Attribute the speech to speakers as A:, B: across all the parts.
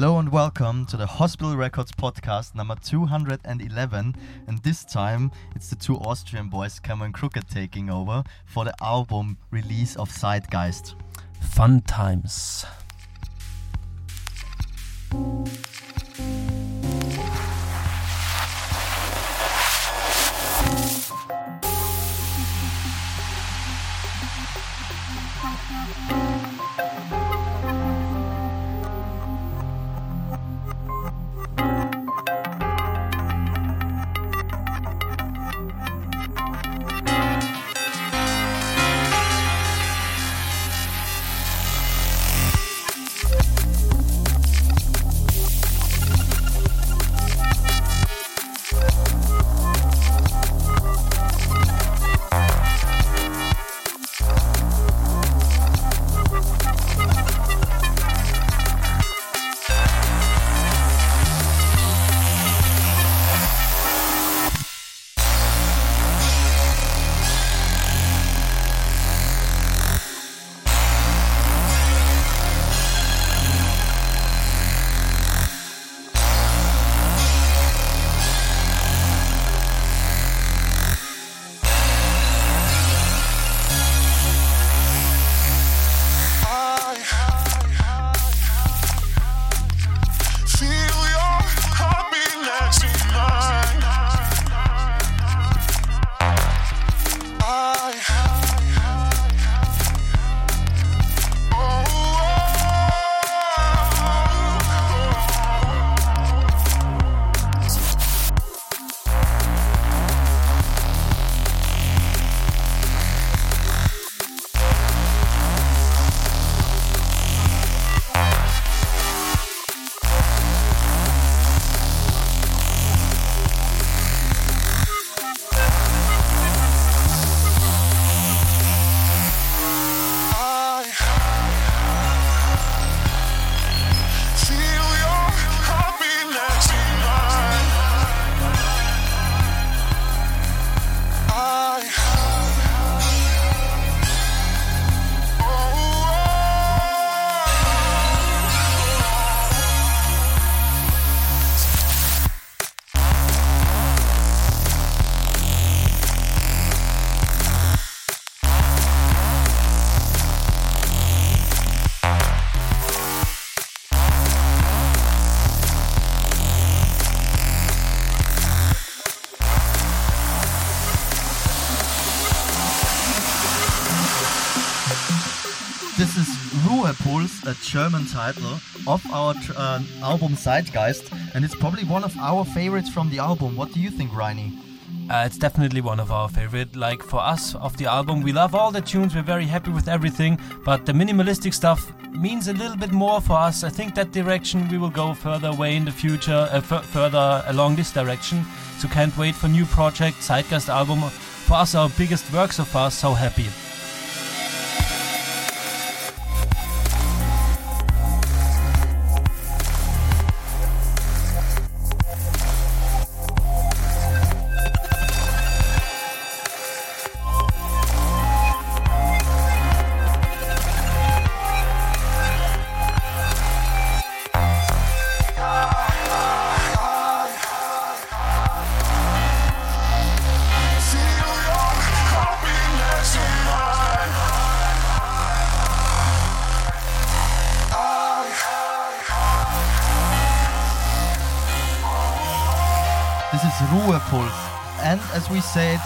A: Hello and welcome to the Hospital Records podcast number 211. And this time it's the two Austrian boys, Camo & Krooked, taking over for the album release of Zeitgeist.
B: Fun times.
A: German title of our uh, album Zeitgeist, and it's probably one of our favorites from the album. What do you think, Reini?
B: Uh, it's definitely one of our favorite. Like for us of the album, we love all the tunes. We're very happy with everything, but the minimalistic stuff means a little bit more for us. I think that direction we will go further away in the future, uh, further along this direction. So can't wait for new project Zeitgeist album. For us, our biggest work so far. So happy.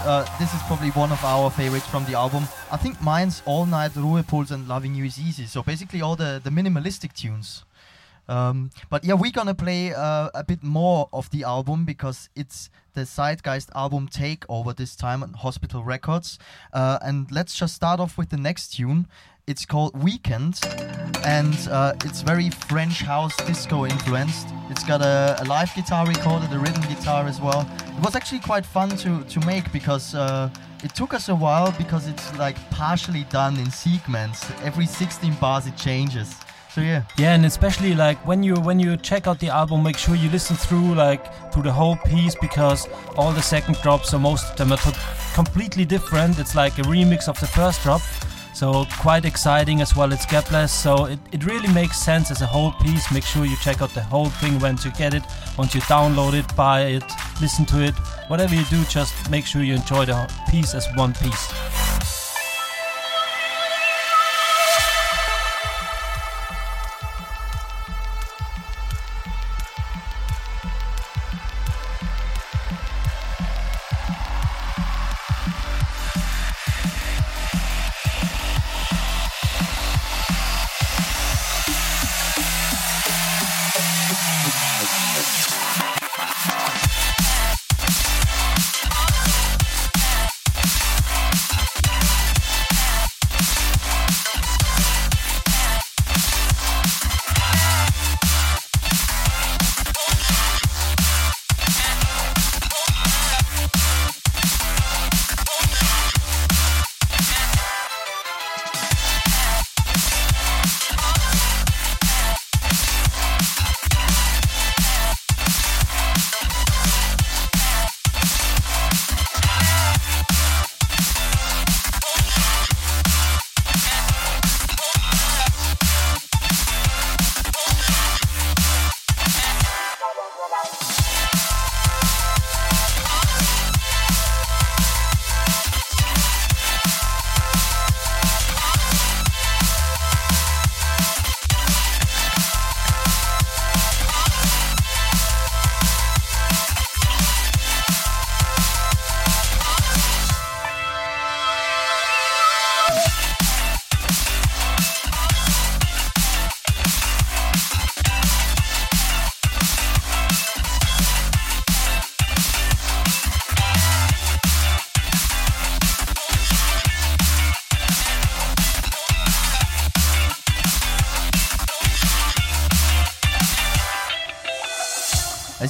A: Uh, this is probably one of our favorites from the album. I think mine's All Night, Ruhepuls, and Loving You Is Easy. So basically all the, the minimalistic tunes. Um, but yeah, we're gonna play uh, a bit more of the album because it's the Zeitgeist album takeover this time on Hospital Records. Uh, and let's just start off with the next tune. It's called Weekend, and uh, it's very French house disco influenced. It's got a, a, live guitar recorded, a rhythm guitar as well. It was actually quite fun to, to make because uh, it took us a while because it's like partially done in segments. Every 16 bars it changes. So yeah.
B: Yeah, and especially like when you when you check out the album, make sure you listen through like through the whole piece because all the second drops, or most of them are completely different. It's like a remix of the first drop. So quite exciting as well. It's gapless, so it, it really makes sense as a whole piece. Make sure you check out the whole thing once you get it, once you download it, buy it, listen to it. Whatever you do, just make sure you enjoy the piece as one piece.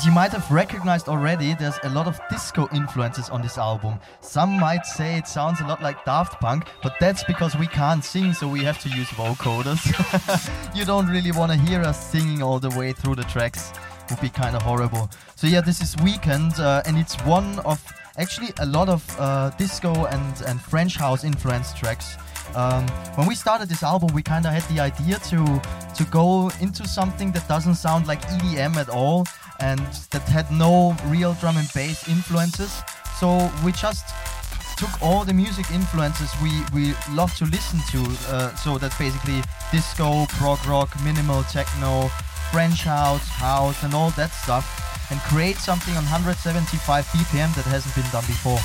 A: As you might have recognized already, there's a lot of disco influences on this album. Some might say it sounds a lot like Daft Punk, but that's because we can't sing, so we have to use vocoders. you don't really want to hear us singing all the way through the tracks. Would be kind of horrible. So yeah, this is Weekend, uh, and it's one of actually a lot of uh, disco and, and French house influenced tracks. Um, when we started this album, we kind of had the idea to to go into something that doesn't sound like EDM at all, and that had no real drum and bass influences. So we just took all the music influences we, we love to listen to. Uh, so that's basically disco, prog rock, minimal techno, French house, house, and all that stuff, and create something on 175 BPM that hasn't been done before.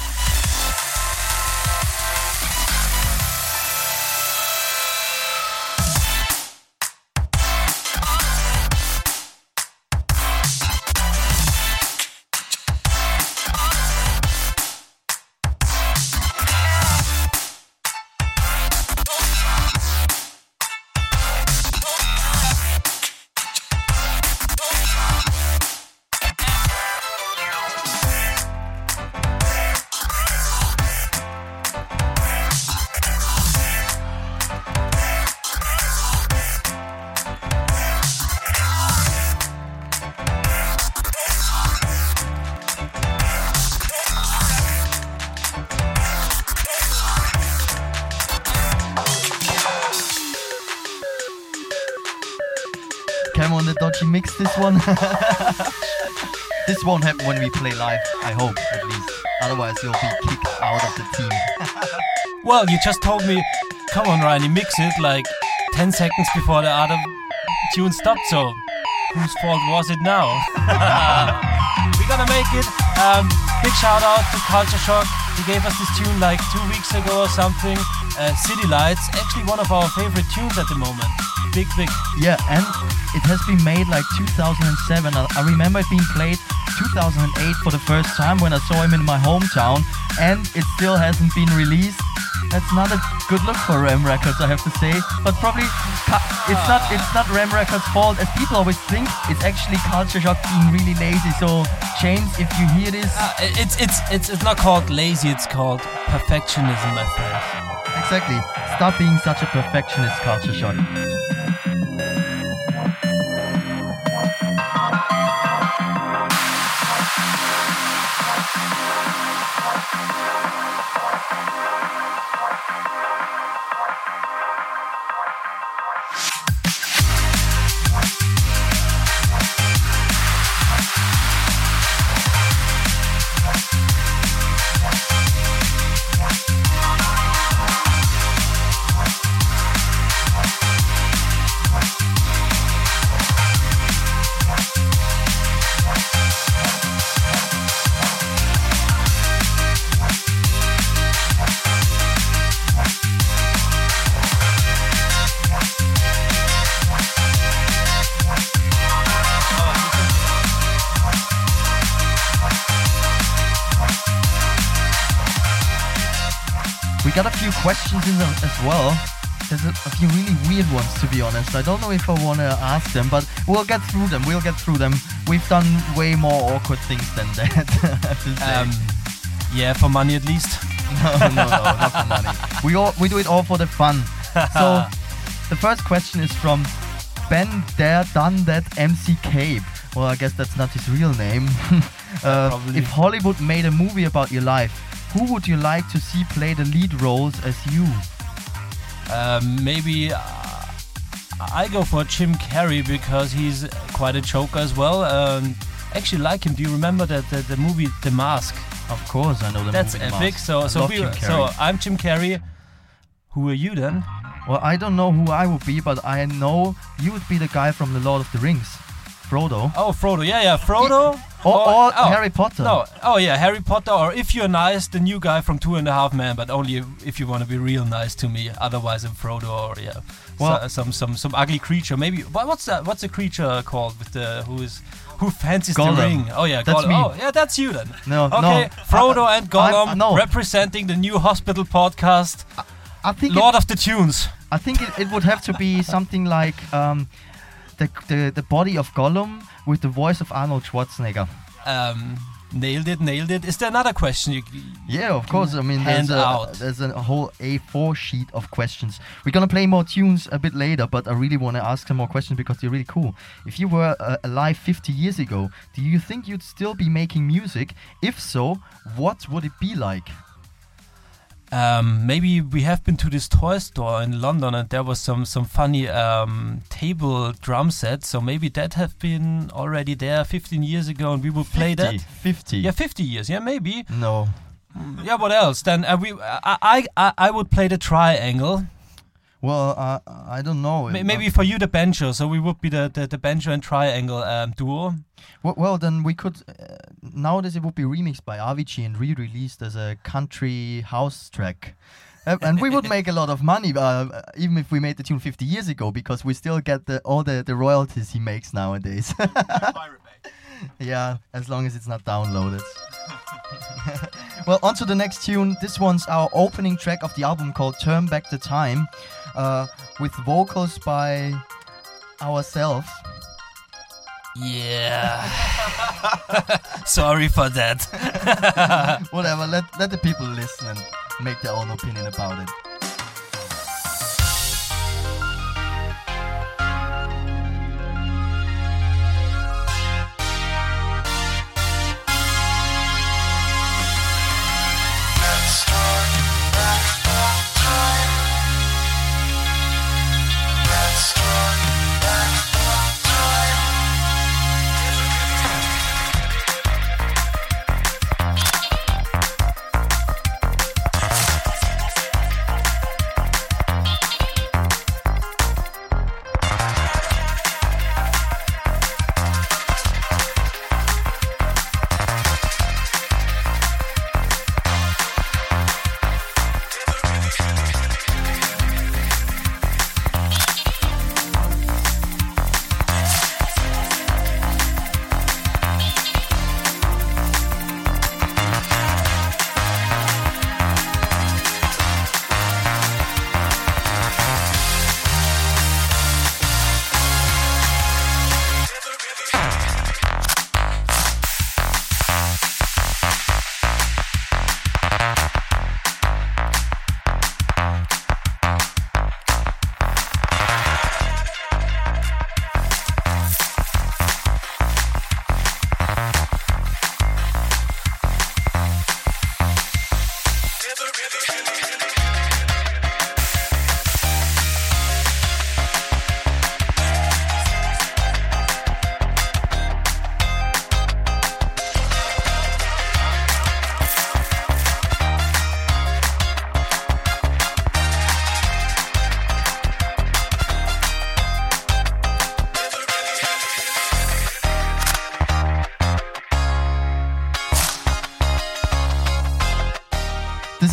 A: This one. this won't happen when we play live, I hope, at least. Otherwise, you'll be kicked out of the team.
B: Well, you just told me, come on, Reini, mix it like 10 seconds before the other tune stopped, so whose fault was it now? We're gonna make it. Um, big shout out to Culture Shock. He gave us this tune like two weeks ago or something. Uh, City Lights, actually one of our favorite tunes at the moment. Big, big.
A: Yeah, and it has been made like 2007. I, I remember it being played 2008 for the first time when I saw him in my hometown, and it still hasn't been released. That's not a good look for Ram Records, I have to say. But probably it's not it's not Ram Records' fault, as people always think. It's actually Culture Shock being really lazy. So James, if you hear this,
B: Uh, it's, it's, it's, it's not called lazy, it's called perfectionism, my friends.
A: exactly, stop being such a perfectionist, Culture Shock. Questions as well. There's a, a few really weird ones, to be honest. I don't know if I want to ask them, but we'll get through them. We'll get through them. We've done way more awkward things than that. I have to say.
B: Um, yeah, for money at least.
A: no, no, no, not for money. We all we do it all for the fun. So, the first question is from Ben Dare Done That MC Cape. Well, I guess that's not his real name. uh, if Hollywood made a movie about your life, who would you like to see play the lead roles as you?
B: Um, maybe uh, I go for Jim Carrey because he's quite a joker as well. Um, actually, like him. Do you remember that the, the movie The Mask?
A: Of course, I know the
B: That's
A: movie That's
B: epic.
A: Mask.
B: So
A: I
B: so we so I'm Jim Carrey. Who are you then?
A: well, I don't know who I would be, but I know you would be the guy from The Lord of the Rings, Frodo,
B: Oh, Frodo. Yeah, yeah, Frodo.
A: Or, or
B: oh,
A: Harry Potter.
B: No, oh yeah, Harry Potter, or if you're nice, the new guy from Two and a Half Men, but only if, you want to be real nice to me. Otherwise, I'm Frodo, or yeah,
A: Well-
B: so, some some some ugly creature. Maybe what, what's that? What's the creature called with the who is who fancies
A: Gollum.
B: the ring? Oh yeah,
A: That's
B: Gollum.
A: me.
B: Oh yeah, that's you then.
A: No,
B: Okay,
A: no.
B: Frodo
A: I-
B: and Gollum
A: I'm- no.
B: representing the new hospital podcast,
A: I think it-
B: Lord of the Tunes.
A: I think it, it would have to be something like um, the, the the body of Gollum with the voice of Arnold Schwarzenegger.
B: Um, nailed it, nailed it. Is there another question? You,
A: Yeah, of course. I mean, there's a, there's a whole A4 sheet of questions. We're gonna play more tunes a bit later, but I really want to ask some more questions because they're really cool. If you were uh, alive 50 years ago, do you think you'd still be making music? If so, what would it be like?
B: Um, maybe we have been to this toy store in London and there was some some funny um, table drum set. So maybe that have been already there 15 years ago, and we would play that.
A: 50.
B: Yeah, 50 years. Yeah, maybe.
A: No.
B: Yeah, what else? Then uh, we I, I I I would play the triangle.
A: Well, uh, I don't know.
B: Ma- Maybe for you the banjo. So we would be the the, the banjo and triangle um, duo.
A: Well, well, then we could. Uh, nowadays, it would be remixed by Avicii and re-released as a country house track, Uh, and we would make a lot of money, uh, even if we made the tune 50 years ago, because we still get the all the, the royalties he makes nowadays. yeah, as long as it's not downloaded. well, on to the next tune. This one's our opening track of the album called "Turn Back the Time," uh, with vocals by ourselves.
B: Yeah. Sorry for that.
A: Whatever, let, let the people listen and make their own opinion about it.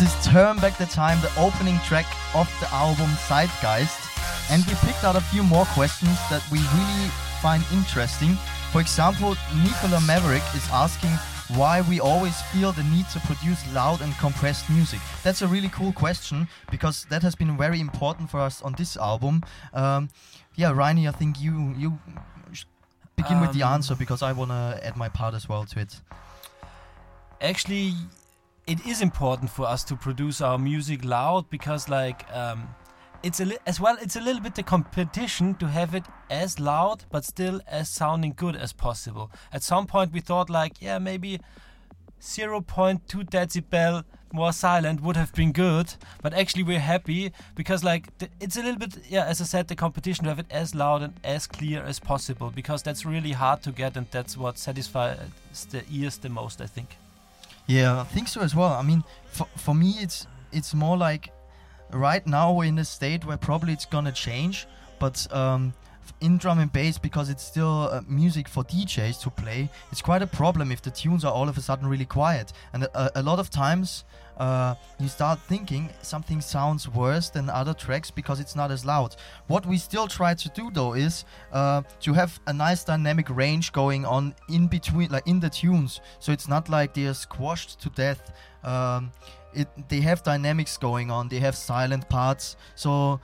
A: Is Turn Back the Time, the opening track of the album Zeitgeist. And we picked out a few more questions that we really find interesting. For example, Nicola Maverick is asking why we always feel the need to produce loud and compressed music. That's a really cool question because that has been very important for us on this album. Um, yeah, Reini, I think you you begin with the
B: Um,
A: answer because I wanna add my part as well to it.
B: actually it is important for us to produce our music loud because like um, it's a li- as well it's a little bit the competition to have it as loud but still as sounding good as possible. At some point we thought like yeah maybe 0.2 decibel more silent would have been good but actually we're happy because like th- it's a little bit yeah as i said the competition to have it as loud and as clear as possible because that's really hard to get and that's what satisfies the ears the most i think
A: Yeah, I think so as well. I mean, for, for me, it's it's more like right now we're in a state where probably it's gonna change, but um, in drum and bass because it's still uh, music for DJs to play. It's quite a problem if the tunes are all of a sudden really quiet, and a, a lot of times uh, you start thinking something sounds worse than other tracks because it's not as loud. What we still try to do though is uh, to have a nice dynamic range going on in between, like in the tunes. So it's not like they're squashed to death. Um, it they have dynamics going on. They have silent parts. So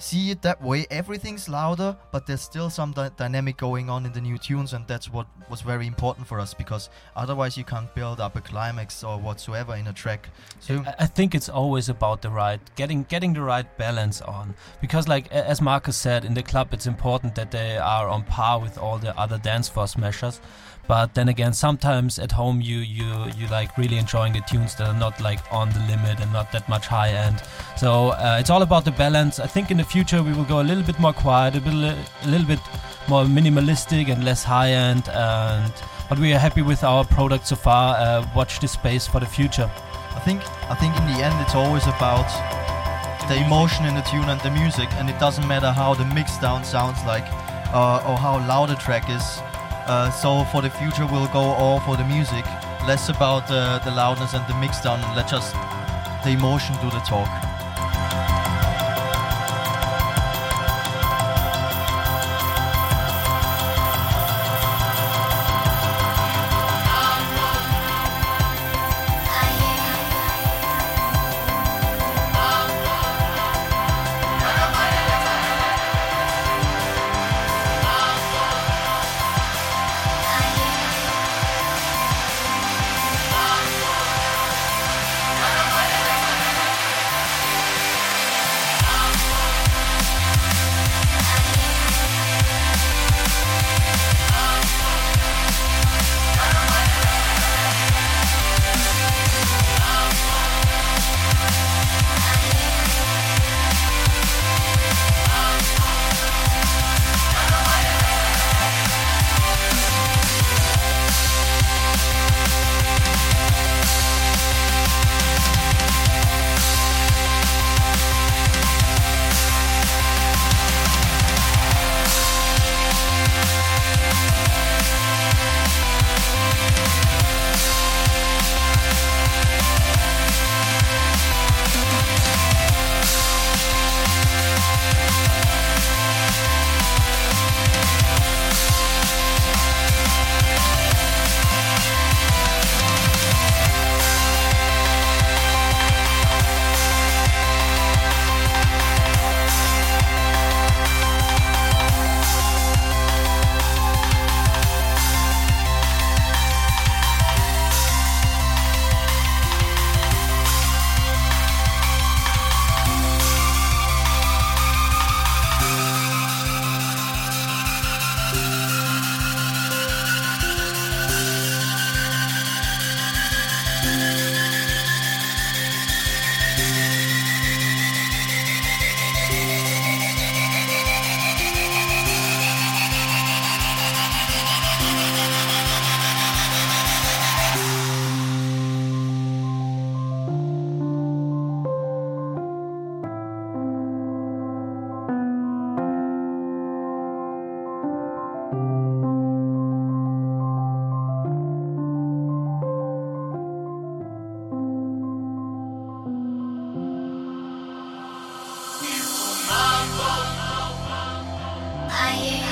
A: see it that way. Everything's louder, but there's still some dy- dynamic going on in the new tunes, and that's what was very important for us because otherwise you can't build up a climax or whatsoever in a track. So
B: I- I think it's always about the right getting getting the right balance on because like as Marcus said in the club it's important that they are on par with all the other dance force measures. but then again sometimes at home you you you like really enjoying the tunes that are not like on the limit and not that much high end so uh, it's all about the balance I think in the future we will go a little bit more quiet a, bit, a little bit more minimalistic and less high end and but we are happy with our product so far uh, watch this space for the future
A: I think I think in the end it's always about the emotion in the tune and the music, and it doesn't matter how the mix down sounds like uh, or how loud a track is. Uh, so for the future, we'll go all for the music, less about uh, the loudness and the mix down. Let just the emotion do the talk. 爱。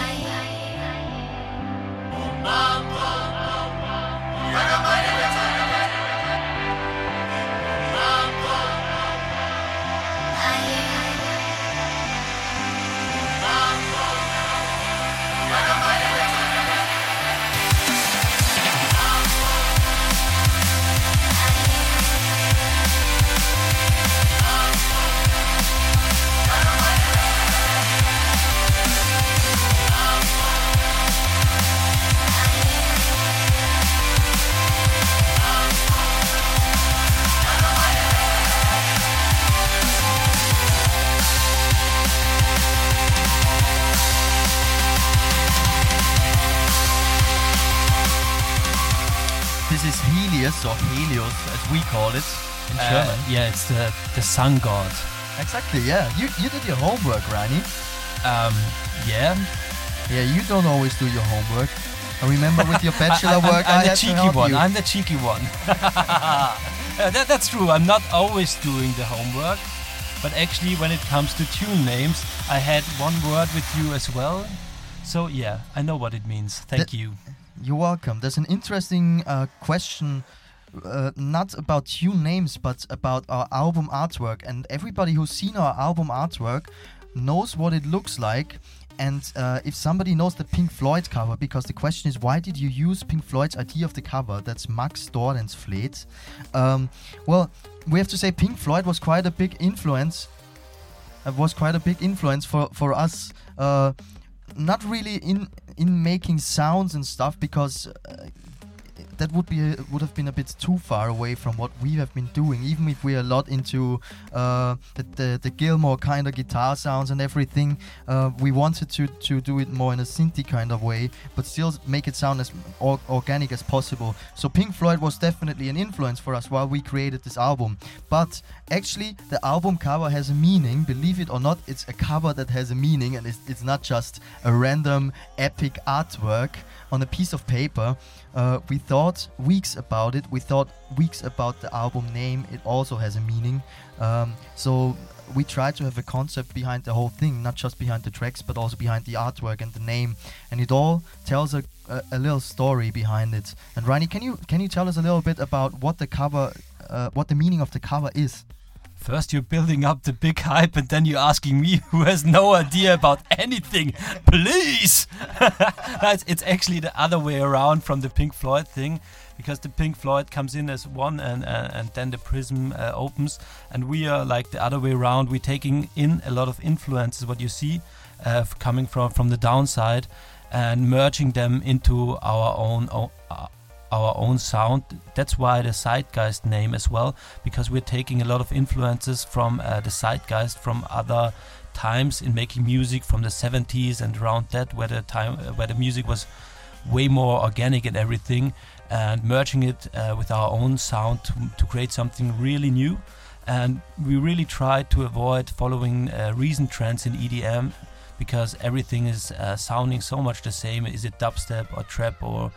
A: Helios or Helios as we call it in
B: Uh,
A: German.
B: yeah, it's the the sun god.
A: Exactly, yeah. You you did your homework, Reini.
B: Um, yeah.
A: Yeah, you don't always do your homework. I remember with your bachelor
B: I, I'm,
A: work,
B: I'm
A: I
B: the cheeky one.
A: you.
B: I'm the cheeky one. Uh, that, that's true. I'm not always doing the homework, but actually, when it comes to tune names, I had one word with you as well. So yeah, I know what it means. Thank you.
A: You're welcome. There's an interesting uh, question, uh, not about tune names, but about our album artwork. And everybody who's seen our album artwork knows what it looks like. And uh, if somebody knows the Pink Floyd cover, because the question is, why did you use Pink Floyd's idea of the cover? That's Max Dorlensfleet. Um, well, we have to say Pink Floyd was quite a big influence. Uh, was quite a big influence for for us. Uh, not really in in making sounds and stuff because uh, that would be a, would have been a bit too far away from what we have been doing. Even if we're a lot into uh, the, the the Gilmour kind of guitar sounds and everything, uh, we wanted to to do it more in a synthy kind of way, but still make it sound as or- organic as possible. So Pink Floyd was definitely an influence for us while we created this album. But actually, the album cover has a meaning. Believe it or not, it's a cover that has a meaning, and it's, it's not just a random epic artwork on a piece of paper. Uh, we thought weeks about it. We thought weeks about the album name. It also has a meaning. Um, so we tried to have a concept behind the whole thing, not just behind the tracks, but also behind the artwork and the name. And it all tells a, a, a little story behind it. And Reini, can you can you tell us a little bit about what the cover, uh, what the meaning of the cover is?
B: First, you're building up the big hype, and then you're asking me, who has no idea about anything. Please! It's, it's actually the other way around from the Pink Floyd thing, because the Pink Floyd comes in as one, and uh, and then the prism uh, opens, and we are like the other way around. We're taking in a lot of influences, what you see, uh, coming from from the downside, and merging them into our own. o- uh, our own sound. That's why the Zeitgeist name as well, because we're taking a lot of influences from uh, the Zeitgeist from other times in making music from the 70s and around that, where the time uh, where the music was way more organic and everything, and merging it uh, with our own sound to, to create something really new. And we really try to avoid following uh, recent trends in EDM because everything is uh, sounding so much the same. Is it dubstep or trap or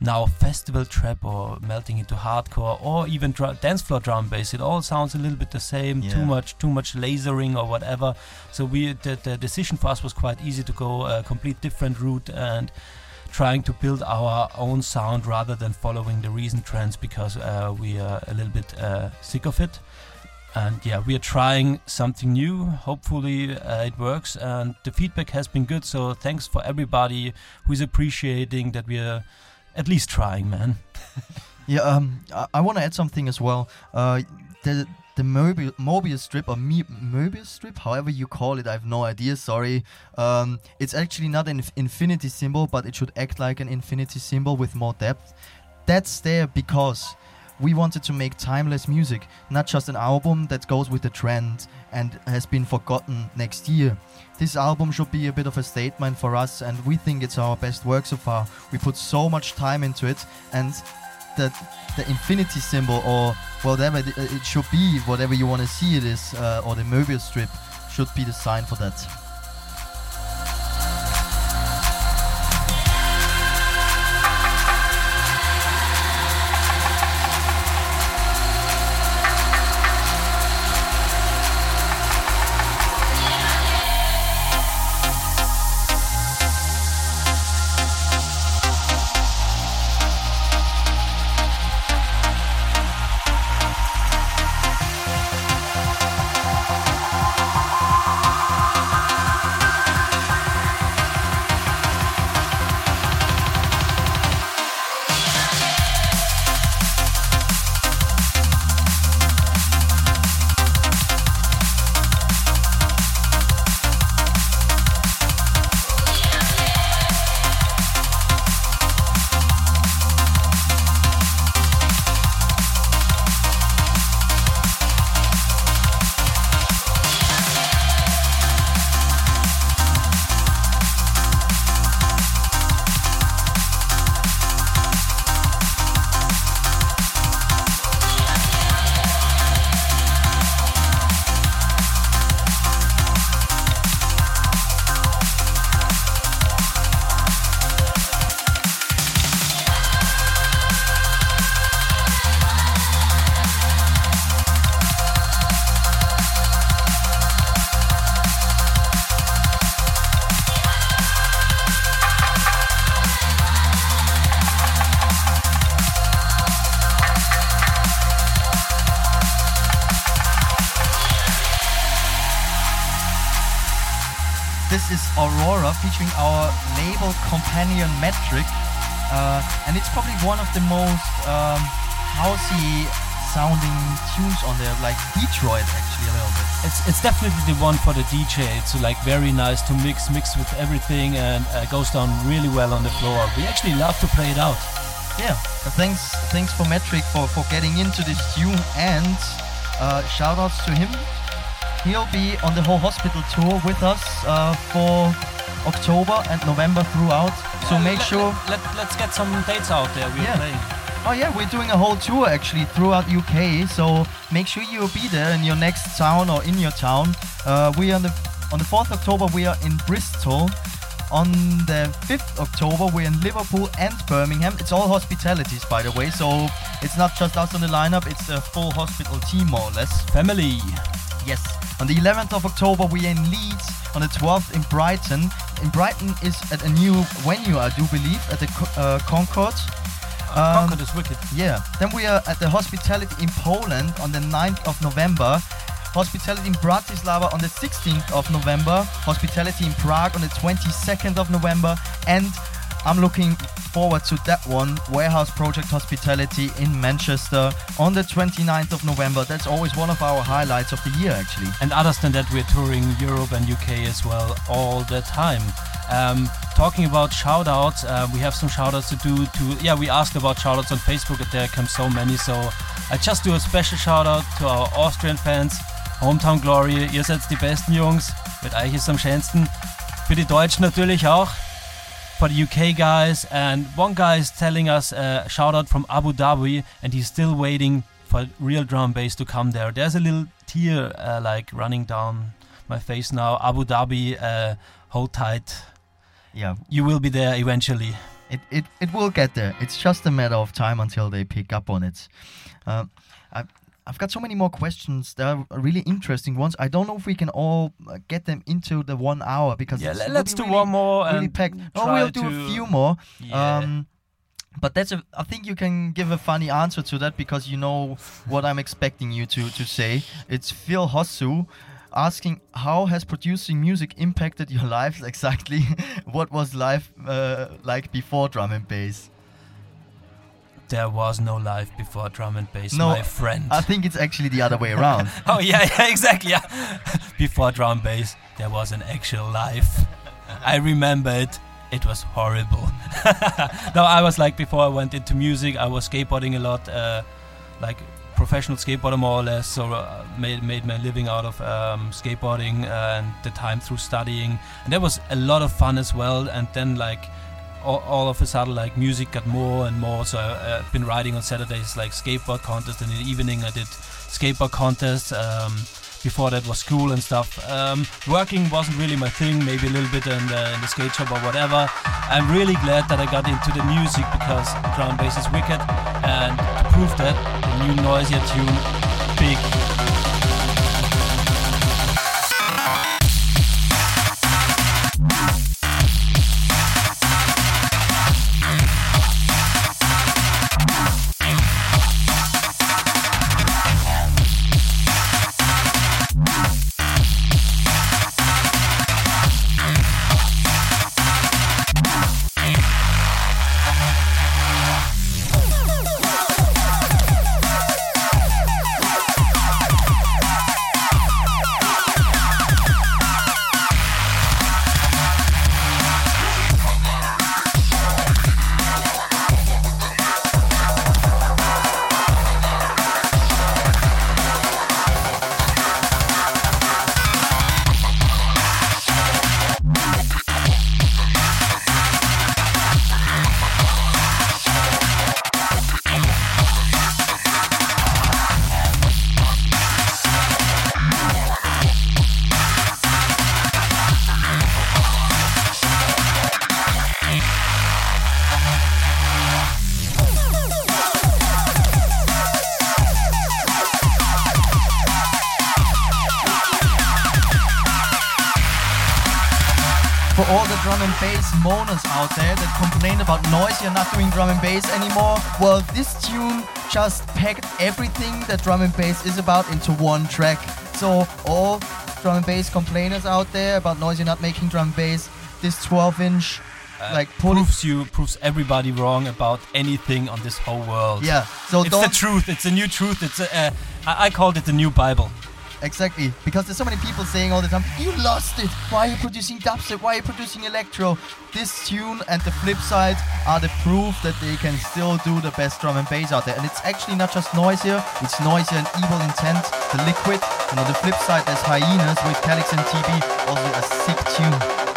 B: now festival trap or melting into hardcore or even dr- dance floor drum bass it all sounds a little bit the same
A: Yeah.
B: too much too much lasering or whatever. So we the, the decision for us was quite easy to go a complete different route and trying to build our own sound rather than following the recent trends because uh, we are a little bit uh, sick of it. And yeah we are trying something new. Hopefully uh, it works and the feedback has been good. So thanks for everybody who's appreciating that we are at least trying man
A: Yeah, um, I, I want to add something as well. Uh, the the Mobius, Mobius strip or Me- Mobius strip, however you call it, I have no idea. Sorry. Um, it's actually not an infinity symbol, but it should act like an infinity symbol with more depth. That's there because we wanted to make timeless music, not just an album that goes with the trend and has been forgotten next year. This album should be a bit of a statement for us, and we think it's our best work so far. We put so much time into it, and the the infinity symbol or whatever it, should be, whatever you want to see it is, uh, or the Mobius strip should be the sign for that. Featuring our label companion Metrik. Uh, and it's probably one of the most um, housey sounding tunes on there, like Detroit actually a little bit.
B: It's it's definitely the one for the DJ. It's like very nice to mix mix with everything and uh, goes down really well on the floor. We actually love to play it out.
A: Yeah, thanks thanks for Metrik for, for getting into this tune and uh, shout outs to him. He'll be on the whole hospital tour with us uh, for October and November throughout. So
B: Yeah,
A: make
B: let,
A: sure.
B: Let, let, us get some dates out there. We're
A: Yeah.
B: playing.
A: Oh yeah, we're doing a whole tour actually throughout UK. So make sure you'll be there in your next town or in your town. Uh, we are on the on the 4th October we are in Bristol. On the 5th October we're in Liverpool and Birmingham. It's all hospitalities by the way, so it's not just us on the lineup. It's a full hospital team more or less.
B: Family.
A: Yes. On the 11th of October, we're in Leeds. On the 12th, in Brighton. In Brighton is at a new venue, I do believe, at the uh, Concorde. Um,
B: Concorde is wicked.
A: Yeah. Then we are at the Hospitality in Poland on the 9th of November. Hospitality in Bratislava on the 16th of November. Hospitality in Prague on the 22nd of November. And I'm looking forward to that one. Warehouse Project Hospitality in Manchester on the 29th of November. That's always one of our highlights of the year, actually.
B: And others than that, we're touring Europe and UK as well all the time. Um, talking about shout outs, uh, we have some shout outs to do to, yeah, we asked about shout outs on Facebook and there come so many. So I just do a special shout out to our Austrian fans. Hometown Glory, ihr seid die besten Jungs. Mit euch ist am schönsten. Für die Deutschen natürlich auch. For the UK guys. And one guy is telling us a shout out from Abu Dhabi and he's still waiting for real drum bass to come there. There's a little tear uh, like running down my face now. Abu Dhabi, uh, hold tight.
A: Yeah,
B: You will be there eventually.
A: it, it, it will get there. It's just a matter of time until they pick up on it. Uh, I, I've got so many more questions. They're really interesting ones. I don't know if we can all uh, get them into the one hour because
B: Yeah,
A: it's-
B: le-
A: it will
B: let's do
A: really,
B: one more
A: really
B: and
A: packed. Oh, we'll do a few more.
B: Yeah.
A: Um, but that's a. I think you can give a funny answer to that because you know what I'm expecting you to to say. It's Phil Hossu asking how has producing music impacted your life exactly. what was life uh, like before drum and bass?
B: There was no life before drum and bass,
A: No,
B: my friend.
A: I think it's actually the other way around.
B: oh yeah, yeah, exactly. Yeah. Before drum and bass, there was an actual life. I remember it. It was horrible. no, I was like before I went into music, I was skateboarding a lot, uh, like professional skateboarder more or less. So uh, made made my living out of um, skateboarding and the time through studying, and that was a lot of fun as well. And then like. All, all of a sudden, like music got more and more. So I, I've been riding on Saturdays, like skateboard contest, and in the evening I did skateboard contests. Um, before that was school and stuff. Um, working wasn't really my thing, maybe a little bit in the, in the skate shop or whatever. I'm really glad that I got into the music because drum bass is wicked. And to prove that, the new Noisia tune, big.
A: Noise, you're not doing drum and bass anymore. Well, this tune just packed everything that drum and bass is about into one track. So all drum and bass complainers out there about Noisia not making drum and bass. This 12 inch,
B: Uh,
A: like,
B: proves you proves everybody wrong about anything on this whole world.
A: yeah. So
B: it's the truth. It's a new truth. It's a, uh, I, I called it the new Bible.
A: Exactly, because there's so many people saying all the time, "You lost it. Why are you producing dubstep? Why are you producing electro?" This tune and the flip side are the proof that they can still do the best drum and bass out there. And it's actually not just Noisia; it's Noisia and Evol Intent, the liquid. And on the flip side, there's hyenas with Calyx and TeeBee, also a sick tune.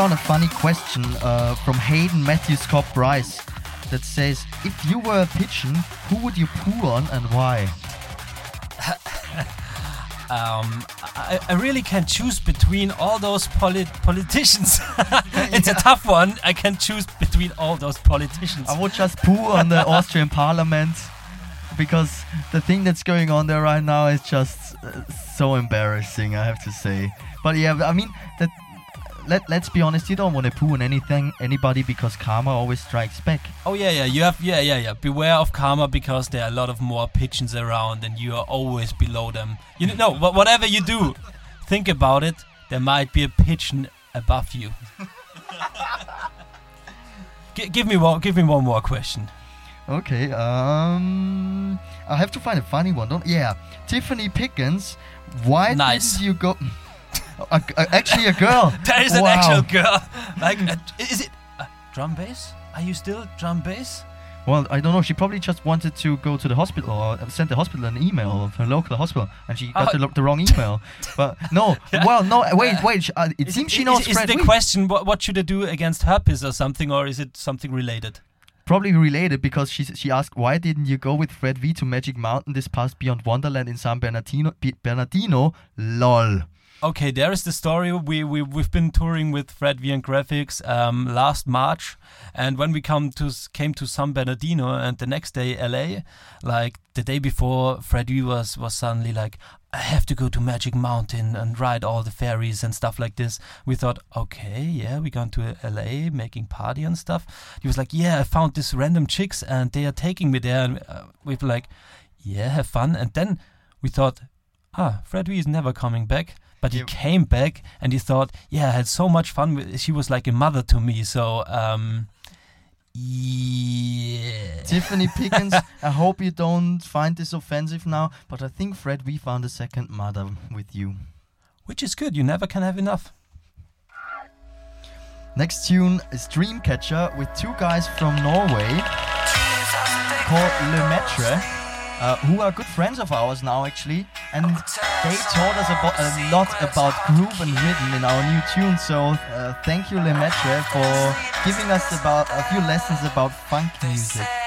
A: Found a funny question uh, from Hayden Matthew Scott Bryce that says, "If you were a pigeon, who would you poo on and why?"
B: Um, I, I really can't choose between all those polit- politicians. it's a tough one. I can't choose between all those politicians.
A: I would just poo on the Austrian parliament because the thing that's going on there right now is just uh, so embarrassing, I have to say. But yeah, I mean that. Let, let's be honest, you don't want to poo on anything, anybody, because karma always strikes back.
B: Oh yeah, yeah. You have yeah, yeah, yeah. Beware of karma because there are a lot of more pigeons around, and you are always below them. You know, no, whatever you do, think about it. There might be a pigeon above you. G- give me one. Give me one more question.
A: Okay, um, I have to find a funny one. Don't yeah, Tiffany Pickens. Why
B: Nice.
A: didn't you go? A- a- actually, a girl.
B: There is an actual girl. Like, uh, is it uh, drum bass? Are you still drum bass?
A: Well, I don't know. She probably just wanted to go to the hospital or sent the hospital an email, of her local hospital, and she got
B: Oh.
A: the, the wrong email. but no, well, no. Wait, wait. sh- Uh, it
B: Is
A: seems
B: it-
A: she
B: is-
A: knows
B: Is,
A: Fred.
B: the
A: Wait,
B: question what, what should I do against herpes or something, or is it something related?
A: probably related because she she asked why didn't you go with Fred V to Magic Mountain this past Beyond Wonderland in San Bernardino? B- Bernardino, lol.
B: Okay, there is the story. We we we've been touring with Fred V and Grafix um, last March, and when we come to came to San Bernardino, and the next day LA, like the day before, Fred V was was suddenly like, I have to go to Magic Mountain and ride all the ferries and stuff like this. We thought, okay, yeah, we're going to LA, making party and stuff. He was like, yeah, I found this random chicks and they are taking me there. And uh, we were like, yeah, have fun. And then we thought, ah, Fred V is never coming back. But he
A: Yep.
B: came back and he thought, yeah, I had so much fun. She was like a mother to me. So, um, yeah.
A: Tiffany Pickens, I hope you don't find this offensive now, but I think Fred V found a second mother with you.
B: Which is good. You never can have enough.
A: Next tune is Dreamcatcher with two guys from Norway called Le uh, who are good friends of ours now actually, and they taught us about, a lot about groove and rhythm in our new tune. So uh, thank you Le Maître for giving us about a few lessons about funk music.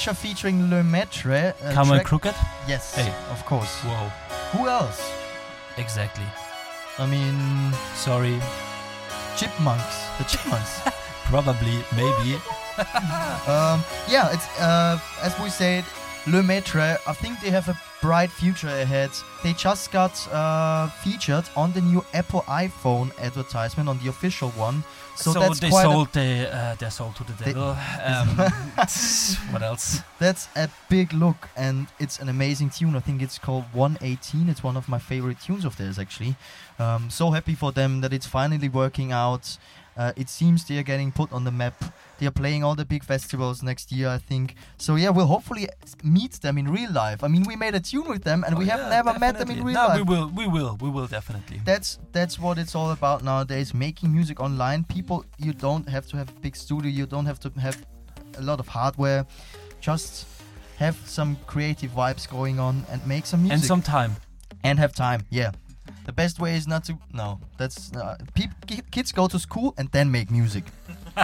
A: Dreamcatcher featuring Le Maître. uh,
B: Come on,
A: track-
B: crooked.
A: Yes,
B: Hey.
A: of course.
B: Whoa.
A: Who else?
B: Exactly.
A: I mean,
B: Sorry.
A: chipmunks. The chipmunks.
B: Probably. Maybe.
A: um, yeah, it's uh, as we said, Le Maître. I think they have a bright future ahead. They just got uh, featured on the new Apple iPhone advertisement on the official one. So,
B: So,
A: that's
B: they
A: quite
B: sold the, uh, their soul to the devil. Um, what else?
A: that's a big look, and it's an amazing tune. I think it's called 118. It's one of my favorite tunes of theirs, actually. Um, so happy for them that it's finally working out. Uh, it seems they are getting put on the map. They are playing all the big festivals next year, I think. So yeah, we'll hopefully meet them in real life. I mean, we made a tune with them, and
B: Oh,
A: we have
B: yeah,
A: never met them in
B: definitely.
A: real
B: no,
A: life.
B: we will. We will. We will definitely.
A: That's that's what it's all about nowadays. Making music online. People, you don't have to have a big studio. You don't have to have a lot of hardware. Just have some creative vibes going on and make some music
B: and some time.
A: and have time. Yeah. The best way is not to no. That's uh, peop, kids go to school and then make music,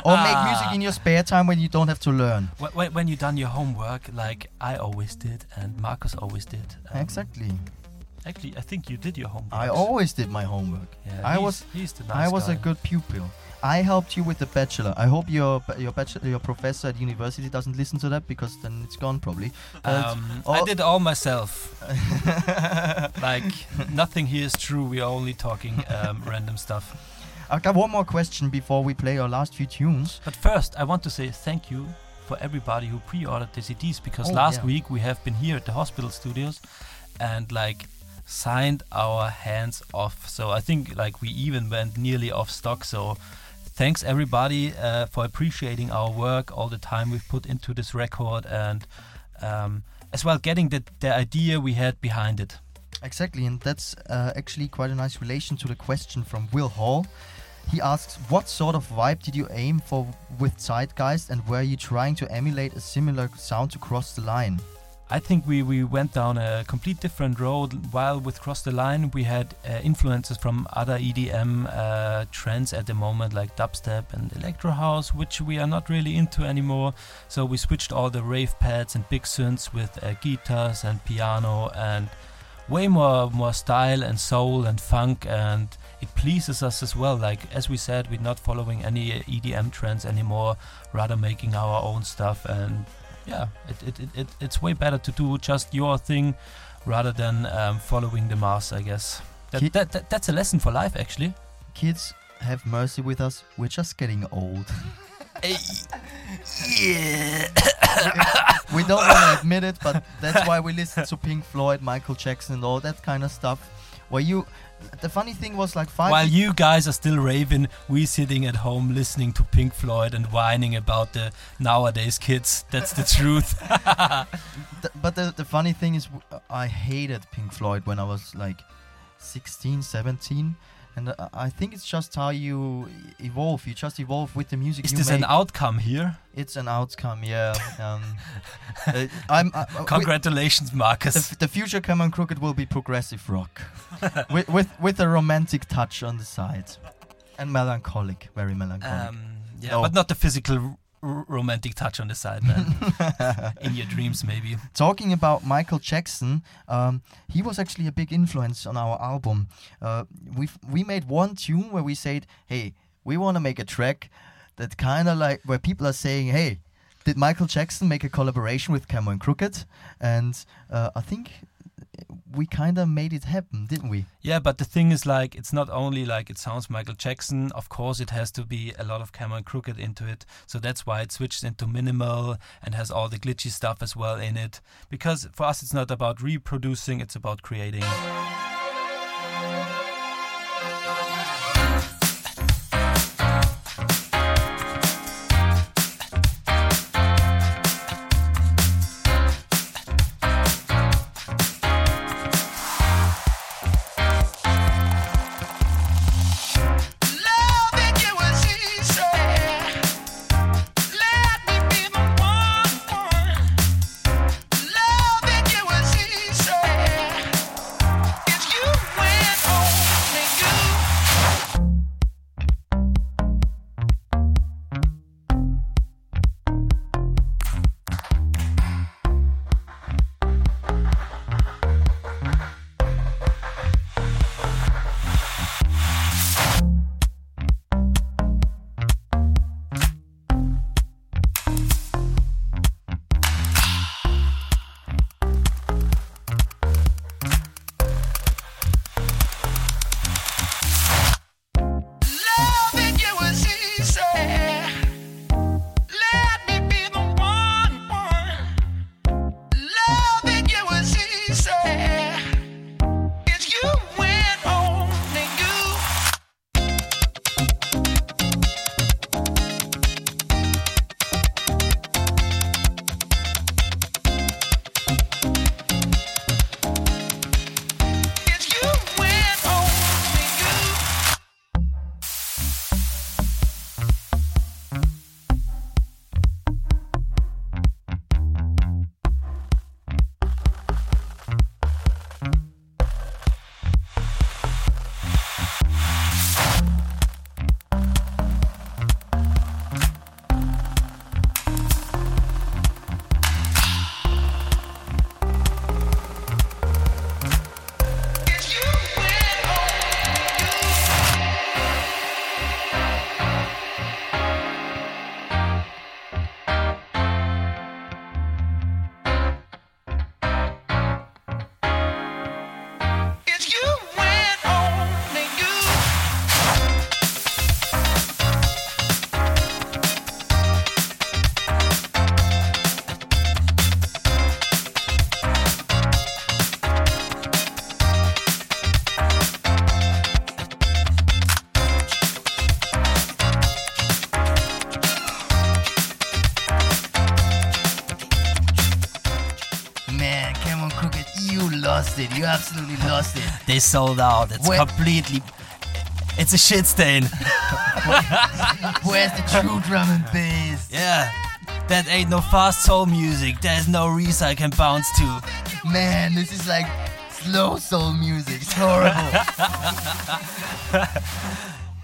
A: or make music in your spare time when you don't have to learn.
B: When, when you done your homework, like I always did, and Marcus always did. um,
A: exactly.
B: Actually, I think you did your homework.
A: I always did my homework.
B: Yeah,
A: I
B: he's-
A: was-
B: He's the nice
A: I was
B: guy.
A: a good pupil. I helped you with the bachelor. I hope your your bachelor, your professor at university doesn't listen to that because then it's gone probably.
B: Um, I did all myself. like nothing here is true. We are only talking um, random stuff.
A: I've got one more question before we play our last few tunes.
B: But first, I want to say thank you for everybody who pre-ordered the CDs because
A: Oh,
B: last
A: yeah.
B: week we have been here at the hospital studios and like signed our hands off. So I think like we even went nearly off stock. So thanks everybody uh, for appreciating our work, all the time we've put into this record, and um, as well getting the the idea we had behind it.
A: Exactly, and that's uh, actually quite a nice relation to the question from Will Hall. He asks, "What sort of vibe did you aim for with Zeitgeist, and were you trying to emulate a similar sound to cross the line?"
B: I think we, we went down a complete different road. While with Cross the Line, we had uh, influences from other EDM uh, trends at the moment, like dubstep and electro house, which we are not really into anymore. So we switched all the rave pads and big synths with uh, guitars and piano and way more more style and soul and funk and it pleases us as well like as we said we're not following any uh, EDM trends anymore rather making our own stuff and yeah, it, it, it, it, it's way better to do just your thing rather than um, following the mass, I guess. That,
A: Ki-
B: that, that, that's a lesson for life, actually.
A: Kids, have mercy with us. We're just getting old.
B: yeah.
A: we don't want to admit it, but that's why we listen to Pink Floyd, Michael Jackson, and all that kind of stuff. Where you, the funny thing was like five.
B: While you guys are still raving, we sitting at home listening to Pink Floyd and whining about the nowadays kids. That's the truth.
A: th- but the, the funny thing is, I hated Pink Floyd when I was like 16, 17. And uh, I think it's just how you evolve. You just evolve with the music
B: Is this
A: make.
B: an outcome here?
A: it's an outcome, yeah. um, uh, I'm. Uh, uh,
B: Congratulations,
A: the,
B: Marcus.
A: f- the future Camo & Krooked will be progressive rock, with, with with a romantic touch on the side, and melancholic, very melancholic.
B: Um, yeah,
A: No.
B: but not the physical romantic touch on the side, man. In your dreams, maybe.
A: Talking about Michael Jackson, um, he was actually a big influence on our album. Uh, we we made one tune where we said, "Hey, we want to make a track that kind of like where people are saying, hey." Did Michael Jackson make a collaboration with Camo & Krooked? And uh, I think we kind of made it happen, didn't we?
B: Yeah, but the thing is, like, it's not only like it sounds Michael Jackson. Of course, it has to be a lot of Camo & Krooked into it. So that's why it switches into minimal and has all the glitchy stuff as well in it. Because for us, it's not about reproducing; it's about creating. Sold out. It's
A: Where-
B: completely. It's a shit stain.
A: Where's the true drum and bass?
B: yeah. That ain't no fast soul music. There's no Reese I can bounce to.
A: Man, this is like slow soul music. It's horrible.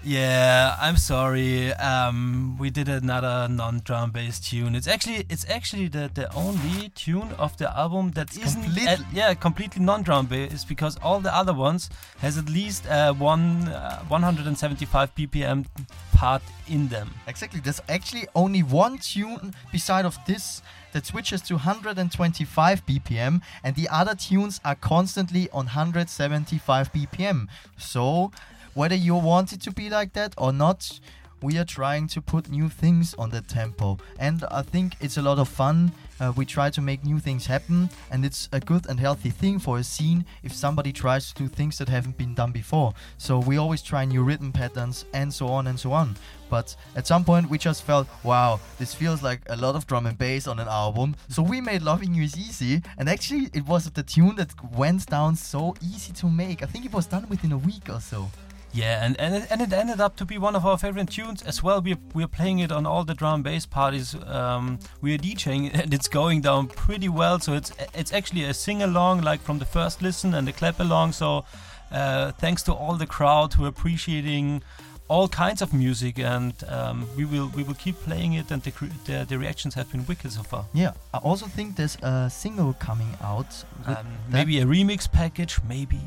B: Yeah, I'm sorry. Um, we did another non-drum bass tune. It's actually it's actually the, the only tune of the album that isn't
A: completely-
B: at- yeah completely non-drum bass because all the other ones has at least uh, one uh, 175 BPM part in them.
A: exactly. There's actually only one tune beside of this that switches to 125 BPM, and the other tunes are constantly on 175 BPM. So, whether you want it to be like that or not, we are trying to put new things on the tempo, and I think it's a lot of fun. Uh, we try to make new things happen, and it's a good and healthy thing for a scene if somebody tries to do things that haven't been done before. So we always try new rhythm patterns and so on and so on. But at some point, we just felt, wow, this feels like a lot of drum and bass on an album. So we made Loving You Is Easy, and actually, it was the tune that went down so easy to make. I think it was done within a week or so.
B: Yeah, and, and, it, and it ended up to be one of our favorite tunes as well. We're, we're playing it on all the drum bass parties. Um, we're DJing and it's going down pretty well. So it's it's actually a sing along, like from the first listen and the clap along. So uh, thanks to all the crowd who are appreciating all kinds of music, and um, we will we will keep playing it. And the, the the reactions have been wicked so far.
A: Yeah, I also think there's a single coming out.
B: Um, maybe a remix package, maybe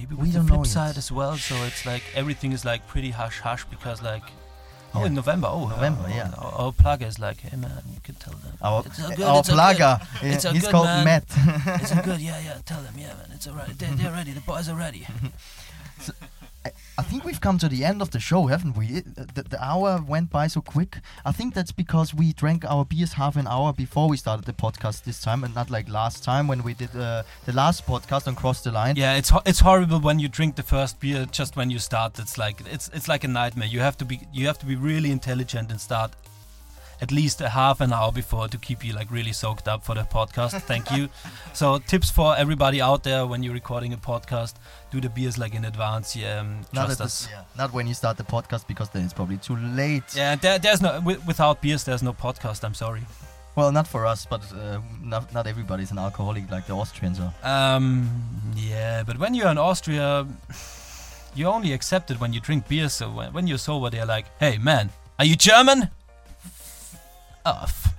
B: maybe
A: We
B: with the
A: don't
B: flip
A: know yet.
B: side as well. So it's like everything is like pretty hush hush because like oh
A: Yeah.
B: in November oh
A: November,
B: uh,
A: yeah.
B: Our, our plugger is like hey man you can tell them
A: Our,
B: It's all good,
A: our
B: it's all
A: plugger,
B: good. It's all
A: he's
B: good,
A: called
B: man.
A: Matt.
B: it's all good yeah yeah tell them yeah man it's alright they're, they're ready the boys are ready
A: I think we've come to the end of the show, haven't we? The, the hour went by so quick. I think that's because we drank our beers half an hour before we started the podcast this time, and not like last time when we did uh, the last podcast on Cross the Line.
B: yeah it's ho- it's horrible when you drink the first beer just when you start it's like it's it's like a nightmare you have to be you have to be really intelligent and start at least a half an hour before to keep you like really soaked up for the podcast. Thank you. So tips for everybody out there when you're recording a podcast: do the beers like in advance. Yeah, um,
A: Not, at
B: us.
A: the, yeah, not when you start the podcast because then it's probably too late.
B: Yeah, there, there's no wi- without beers, there's no podcast. I'm sorry.
A: Well, not for us, but uh, not, not everybody's an alcoholic like the Austrians are.
B: Um, yeah, but when you're in Austria, you only accept it when you drink beer. So when, when you're sober, they're like, "Hey, man, are you German?" Off.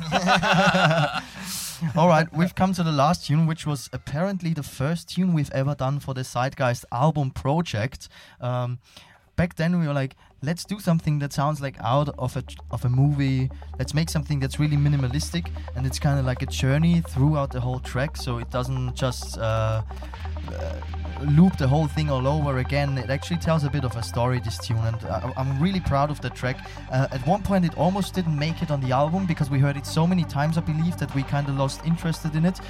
A: All right, we've come to the last tune, which was apparently the first tune we've ever done for the Zeitgeist album project. Um, back then, we were like, let's do something that sounds like out of a of a movie. Let's make something that's really minimalistic, and it's kind of like a journey throughout the whole track, so it doesn't just. Uh, uh, loop the whole thing all over again it actually tells a bit of a story this tune and uh, i'm really proud of the track uh, at one point it almost didn't make it on the album because we heard it so many times i believe that we kind of lost interest in it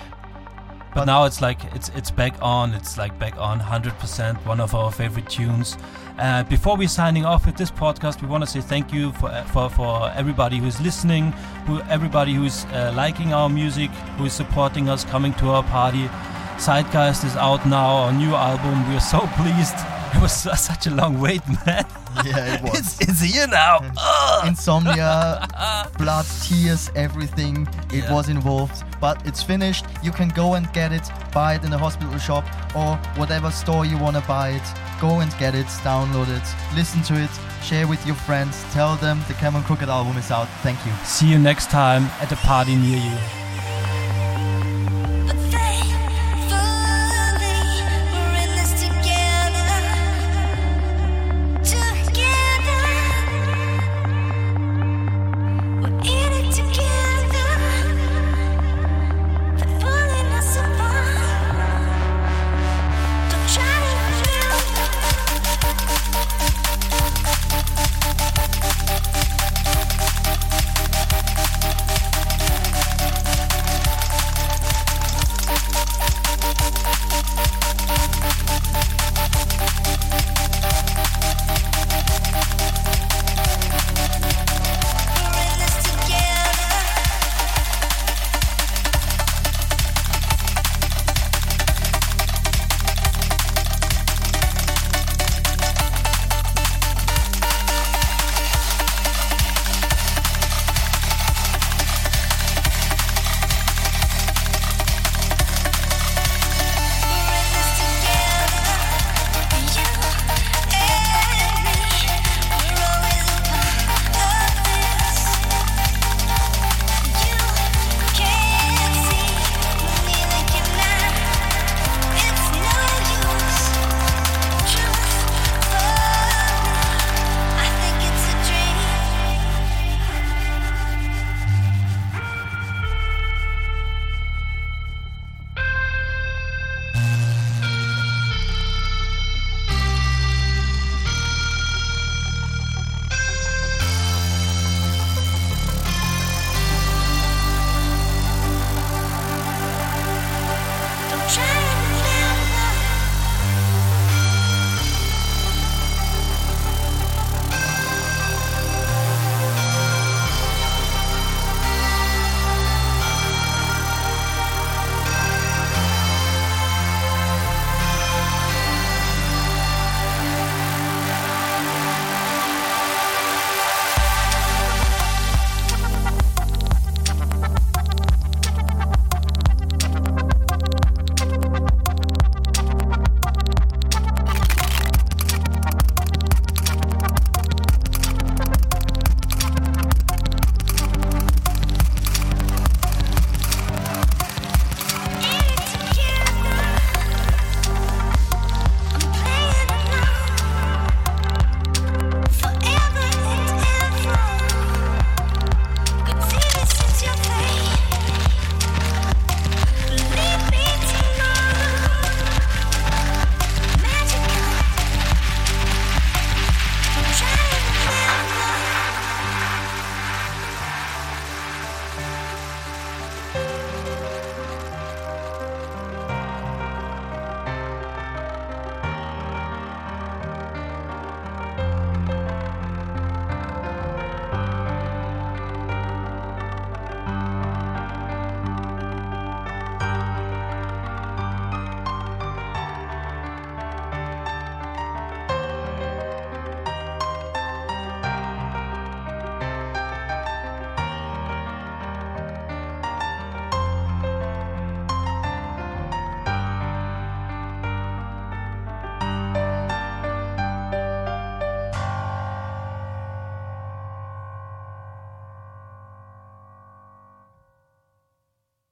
B: But now it's like it's it's back on. It's like back on 100%. One of our favorite tunes. Uh, before we're signing off with this podcast, we want to say thank you for for for everybody who's listening, who everybody who's uh, liking our music, who is supporting us, coming to our party. Zeitgeist is out now, our new album. We are so pleased. It was su- such a long wait, man.
A: yeah it was
B: It's, it's here now.
A: insomnia blood tears everything it
B: Yeah.
A: was involved but it's finished you can go and get it buy it in the hospital shop or whatever store you want to buy it go and get it download it listen to it share with your friends tell them the Camo & Krooked album is out thank you
B: See you next time at a party near you.